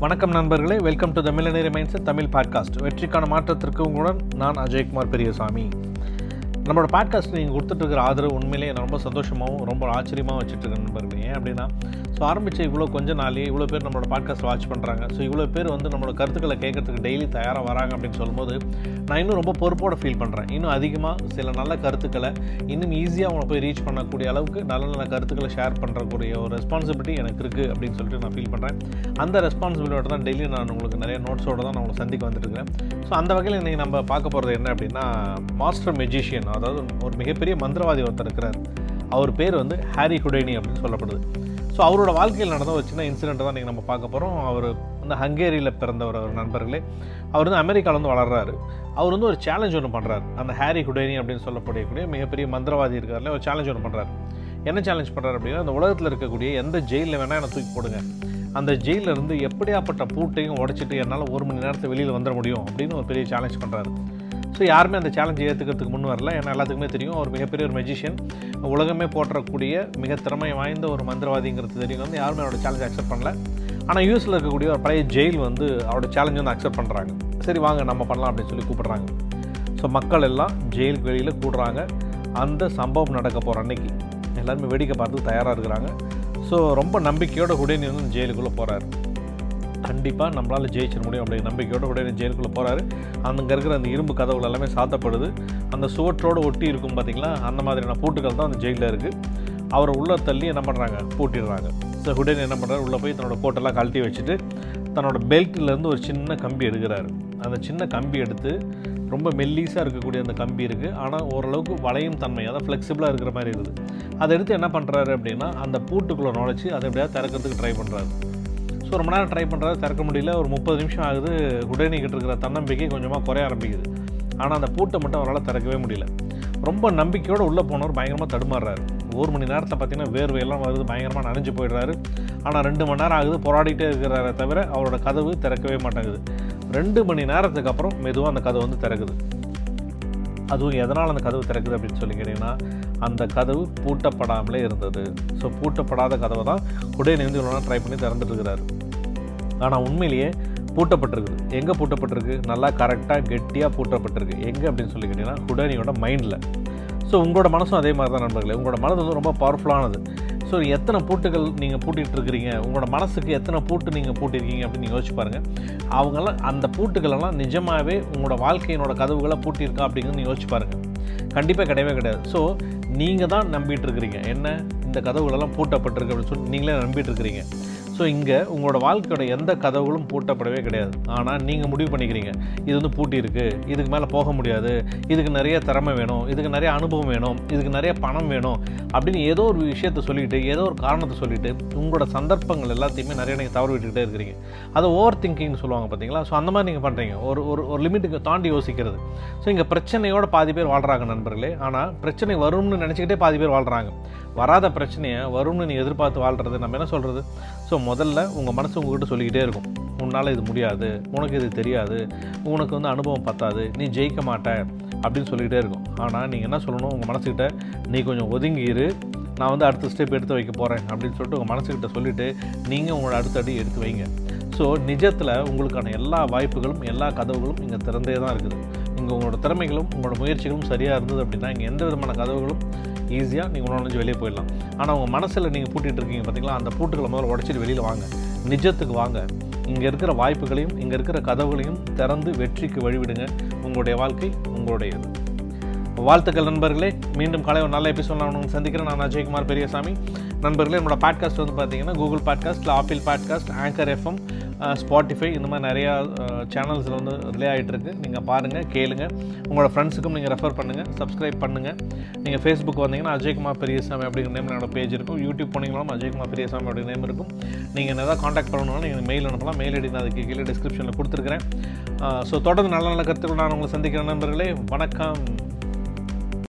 வணக்கம் நண்பர்களே. Welcome to the millionaire minds Tamil podcast வெற்றிக்கான மாற்றத்திற்கு உங்களுடன் நான் அஜய்குமார் பெரியசாமி. நம்மளோட பாட்காஸ்ட் நீங்கள் கொடுத்துட்ருக்கிற ஆதரவு உண்மையிலேயே ரொம்ப சந்தோஷமாகவும் ரொம்ப ஆச்சரியமாகவும் வச்சுட்ருக்கேன் நண்பர்கள் ஏன் அப்படின்னா ஸோ ஆரம்பித்த இவ்வளோ கொஞ்ச நாளே இவ்வளோ பேர் நம்மளோட பாட்காஸ்ட் வாட்ச் பண்ணுறாங்க ஸோ இவ்வளோ பேர் வந்து நம்மளோட கருத்துக்களை கேட்கறதுக்கு டெய்லி தயாராக வராங்க அப்படின்னு சொல்லும்போது நான் இன்னும் ரொம்ப பொறுப்போடு ஃபீல் பண்ணுறேன் இன்னும் அதிகமாக சில நல்ல கருத்துக்களை இன்னும் ஈஸியாக அவங்கள போய் ரீச் பண்ணக்கூடிய அளவுக்கு நல்ல நல்ல கருத்துக்களை ஷேர் பண்ணுறக்கூடிய ஒரு ரெஸ்பான்சிபிலிட்டி எனக்கு இருக்குது அப்படின்னு சொல்லிட்டு நான் ஃபீல் பண்ணுறேன் அந்த ரெஸ்பான்சிபிலிட்டியோட தான் டெய்லி நான் உங்களுக்கு நிறைய நோட்ஸோடு தான் நான் உங்களை சந்திக்க வந்துட்டுருக்கேன் ஸோ அந்த வகையில் இன்றைக்கி நம்ம பார்க்க போகிறது என்ன அப்படின்னா மாஸ்டர் மெஜிஷியன் அதாவது ஒரு மிகப்பெரிய மந்திரவாதி ஒருத்தர் இருக்கிறார். அவர் பேர் வந்து ஹாரி ஹுடேனி அப்படின்னு சொல்லப்படுது. ஸோ அவரோட வாழ்க்கையில் நடந்த ஒரு சின்ன இன்சிடெண்ட் தான் நீங்கள் நம்ம பார்க்க போகிறோம் அவர் வந்து ஹங்கேரியில் பிறந்தவர் அவர் நண்பர்களே. அவர் வந்து அமெரிக்காவில் வந்து வளர்றாரு. அவர் வந்து ஒரு சேலஞ்ச் ஒன்று பண்ணுறாரு அந்த ஹாரி ஹுடேனி அப்படின்னு சொல்லப்படக்கூடிய மிகப்பெரிய மந்திரவாதி இருக்கார்ல ஒரு சேலஞ்ச் ஒன்று பண்ணுறாரு என்ன சேலஞ்ச் பண்ணுறாரு அப்படின்னா அந்த உலகத்தில் இருக்கக்கூடிய எந்த ஜெயிலில் வேணால் என்னை தூக்கி போடுங்க. அந்த ஜெயிலிருந்து எப்படியாப்பட்ட பூட்டையும் உடைச்சிட்டு என்னால் ஒரு மணி நேரத்தை வெளியில் வந்துட முடியும் அப்படின்னு ஒரு பெரிய சேலஞ்ச் பண்ணுறாரு ஸோ யாருமே அந்த சேலஞ்சை ஏற்றுக்கிறதுக்கு முன் வரல. ஏன்னா எல்லாத்துக்குமே தெரியும் அவர் மிகப்பெரிய ஒரு மெஜிஷியன் உலகமே போற்றக்கூடிய மிக திறமை வாய்ந்த ஒரு மந்திரவாதிங்கிறது தெரியும். வந்து யாருமே அவரோட சேலஞ்சை அக்செப்ட் பண்ணல. ஆனால் யூஎஸில் இருக்கக்கூடிய ஒரு பழைய ஜெயில் வந்து அவரோட சேலஞ்ச் வந்து அக்செப்ட் பண்ணுறாங்க சரி வாங்க நம்ம பண்ணலாம் அப்படின்னு சொல்லி கூப்பிட்றாங்க. ஸோ மக்கள் எல்லாம் ஜெயிலுக்கு வெளியில் கூடுறாங்க. அந்த சம்பவம் நடக்க போகிற அன்னைக்கு எல்லாருமே வேடிக்கை பார்த்து தயாராக இருக்கிறாங்க. ஸோ ரொம்ப நம்பிக்கையோட உடனே வந்து ஜெயிலுக்குள்ளே போகிறாரு கண்டிப்பாக நம்மளால் ஜெயிச்சிட முடியும் அப்படிங்கிற நம்பிக்கையோட உடனே ஜெயிலுக்குள்ளே போகிறாரு அங்கே இருக்கிற அந்த இரும்பு கதவுகள் எல்லாமே சாத்தப்படுது. அந்த சுவற்றோடு ஒட்டி இருக்கும் பார்த்திங்களா அந்த மாதிரியான பூட்டுகள் தான் அந்த ஜெயிலில் இருக்குது அவரை உள்ளே தள்ளி என்ன பண்ணுறாங்க பூட்டிடுறாங்க. ஸோ உடனே என்ன பண்ணுறாரு உள்ளே போய் தன்னோட கோட்டெல்லாம் கழட்டி வச்சுட்டு தன்னோட பெல்ட்லேருந்து ஒரு சின்ன கம்பி எடுக்கிறாரு. அந்த சின்ன கம்பி எடுத்து ரொம்ப மெல்லீஸாக இருக்கக்கூடிய அந்த கம்பி இருக்குது ஆனால் ஓரளவுக்கு வளையும் தன்மை அதாவது ஃப்ளெக்சிபிளாக இருக்கிற மாதிரி இருக்குது. அதை எடுத்து என்ன பண்ணுறாரு அப்படின்னா அந்த பூட்டுக்குள்ளே நுழைச்சி அதை எப்படியாவது திறக்கிறதுக்கு ட்ரை பண்ணுறாரு ஸோ ரொம்ப நேரம் ட்ரை பண்ணுறது திறக்க முடியல. ஒரு முப்பது நிமிஷம் ஆகுது. உடனேக்கிட்டு இருக்கிற தன்னம்பிக்கை கொஞ்சமாக குறைய ஆரம்பிக்குது. ஆனால் அந்த பூட்டை மட்டும் அவரால் திறக்கவே முடியல. ரொம்ப நம்பிக்கையோடு உள்ளே போனவர் பயங்கரமாக தடுமாறுறாரு. ஒரு மணி நேரத்தில் பார்த்தீங்கன்னா வேர்வையெல்லாம் வருது பயங்கரமாக நனைஞ்சு போயிடுறாரு. ஆனால் ரெண்டு மணி நேரம் ஆகுது போராடிட்டே இருக்கிறாரே தவிர அவரோட கதவு திறக்கவே மாட்டேங்குது. ரெண்டு மணி நேரத்துக்கு அப்புறம் மெதுவாக அந்த கதவு வந்து திறக்குது. அதுவும் எதனால் அந்த கதவு திறக்குது அப்படின்னு சொல்லி கேட்டிங்கன்னா அந்த கதவு பூட்டப்படாமலே இருந்தது. ஸோ பூட்டப்படாத கதவை தான் உடனே வந்து இவ்வளோ ட்ரை பண்ணி திறந்துட்டு இருக்கிறாரு. ஆனால் உண்மையிலேயே பூட்டப்பட்டிருக்குது. எங்கே பூட்டப்பட்டிருக்கு? நல்லா கரெக்டாக கெட்டியாக பூட்டப்பட்டிருக்கு. எங்கே அப்படின்னு சொல்லி கேட்டிங்கன்னா உடனியோட மைண்டில். ஸோ உங்களோட மனசும் அதே மாதிரி தான் நண்பர்களே. உங்களோட மனது வந்து ரொம்ப பவர்ஃபுல்லானது ஸோ எத்தனை பூட்டுகள் நீங்கள் பூட்டிகிட்டு இருக்கிறீங்க உங்களோட மனசுக்கு எத்தனை பூட்டு நீங்கள் பூட்டிருக்கீங்க அப்படின்னு நீங்கள் யோசிச்சு பாருங்கள் அவங்களாம் அந்த பூட்டுகளெல்லாம் நிஜமாகவே உங்களோட வாழ்க்கையினோட கதவுகளை பூட்டியிருக்கா அப்படிங்கிறது நீங்கள் யோசிச்சு பாருங்கள் கண்டிப்பாக கிடையவே கிடையாது. ஸோ நீங்கள் தான் நம்பிட்டு இருக்கிறீங்க என்ன? இந்த கதவுகளெல்லாம் பூட்டப்பட்டிருக்கு அப்படின்னு சொல்லி நீங்களே நம்பிட்டு இருக்கிறீங்க ஸோ இங்கே உங்களோட வாழ்க்கையோட எந்த கதவுகளும் பூட்டப்படவே கிடையாது. ஆனால் நீங்கள் முடிவு பண்ணிக்கிறீங்க. இது வந்து பூட்டி இருக்குது இதுக்கு மேலே போக முடியாது. இதுக்கு நிறைய திறமை வேணும். இதுக்கு நிறைய அனுபவம் வேணும். இதுக்கு நிறைய பணம் வேணும். அப்படின்னு ஏதோ ஒரு விஷயத்தை சொல்லிட்டு ஏதோ ஒரு காரணத்தை சொல்லிட்டு உங்களோட சந்தர்ப்பங்கள் எல்லாத்தையுமே நிறைய நீங்கள் தவறு விட்டுக்கிட்டே இருக்கிறீங்க. அதை ஓவர் திங்கிங்னு சொல்லுவாங்க பார்த்தீங்களா ஸோ அந்த மாதிரி நீங்கள் பண்ணுறீங்க ஒரு ஒரு ஒரு லிமிட்டுக்கு தாண்டி யோசிக்கிறது. ஸோ இங்கே பிரச்சனையோட பாதி பேர் வாழ்கிறாங்க நண்பர்களே. ஆனால் பிரச்சனை வரும்னு நினச்சிக்கிட்டே பாதி பேர் வாழ்கிறாங்க வராத பிரச்சனையை வரும்னு நீங்கள் எதிர்பார்த்து வாழ்கிறது நம்ம என்ன சொல்கிறது ஸோ முதல்ல உங்கள் மனசு உங்ககிட்ட சொல்லிக்கிட்டே இருக்கும். உன்னால் இது முடியாது உனக்கு இது தெரியாது உனக்கு வந்து அனுபவம் பத்தாது நீ ஜெயிக்க மாட்ட அப்படின்னு சொல்லிக்கிட்டே இருக்கும். ஆனால் நீங்கள் என்ன சொல்லணும்? உங்கள் மனசுக்கிட்ட நீ கொஞ்சம் ஒதுங்கிரு நான் வந்து அடுத்த ஸ்டெப் எடுத்து வைக்க போகிறேன் அப்படின்னு சொல்லிட்டு உங்கள் மனசுக்கிட்ட சொல்லிவிட்டு நீங்கள் உங்களோட அடுத்த அடி எடுத்து வைங்க. ஸோ நிஜத்தில் உங்களுக்கான எல்லா வாய்ப்புகளும் எல்லா கதவுகளும் இங்கே திறந்தே தான் இருக்குது. இங்கே உங்களோட திறமைகளும் உங்களோட முயற்சிகளும் சரியாக இருந்தது அப்படின்னா இங்கே எந்த விதமான கதவுகளும் ஈஸியாக நீங்கள் உணவு வெளியே போயிடலாம். ஆனால் உங்கள் மனசில் நீங்கள் பூட்டிகிட்டு இருக்கீங்க பார்த்தீங்களா அந்த பூட்டுகளை முதல்ல உடச்சிட்டு வெளியில் வாங்க. நிஜத்துக்கு வாங்க. இங்கே இருக்கிற வாய்ப்புகளையும் இங்கே இருக்கிற கதவுகளையும் திறந்து வெற்றிக்கு வழிவிடுங்க. உங்களுடைய வாழ்க்கை உங்களுடையது. வாழ்த்துக்கள் நண்பர்களே. மீண்டும் காலை ஒரு நல்ல எபிசோட் நான் உங்களுக்கு சந்திக்கிறேன். நான் அஜய்குமார் பெரியசாமி. நண்பர்களே என்னோட பாட்காஸ்ட் வந்து பார்த்தீங்கன்னா Google podcast Apple podcast anchor FM Spotify இந்த மாதிரி நிறையா சேனல்ஸில் வந்து ரிலே ஆகிட்டுருக்கு நீங்கள் பாருங்கள் கேளுங்கள் உங்களோட ஃப்ரெண்ட்ஸுக்கும் நீங்கள் ரெஃபர் பண்ணுங்கள் சப்ஸ்கிரைப் பண்ணுங்கள் நீங்கள் ஃபேஸ்புக் வந்தீங்கன்னா அஜய்குமார் பெரியசாமி அப்படிங்கிற நேம் என்னோட பேஜ் இருக்கும். யூடியூப் போனீங்களாலும் அஜய்குமார் பெரியசாமி அப்படிங்கிற நேம் இருக்கும். நீங்கள் என்ன ஏதாவது காண்டாக்ட் பண்ணணும்னா நீங்கள் மெயில் அனுப்பலாம். மெயில் ஐடி நான் அதுக்கு கீழே டிஸ்கிரிப்ஷனில் கொடுத்துருக்கிறேன். ஸோ தொடர்ந்து நல்ல நல்ல கருத்துக்கள் நான் உங்களை சந்திக்கிற நண்பர்களே. வணக்கம்.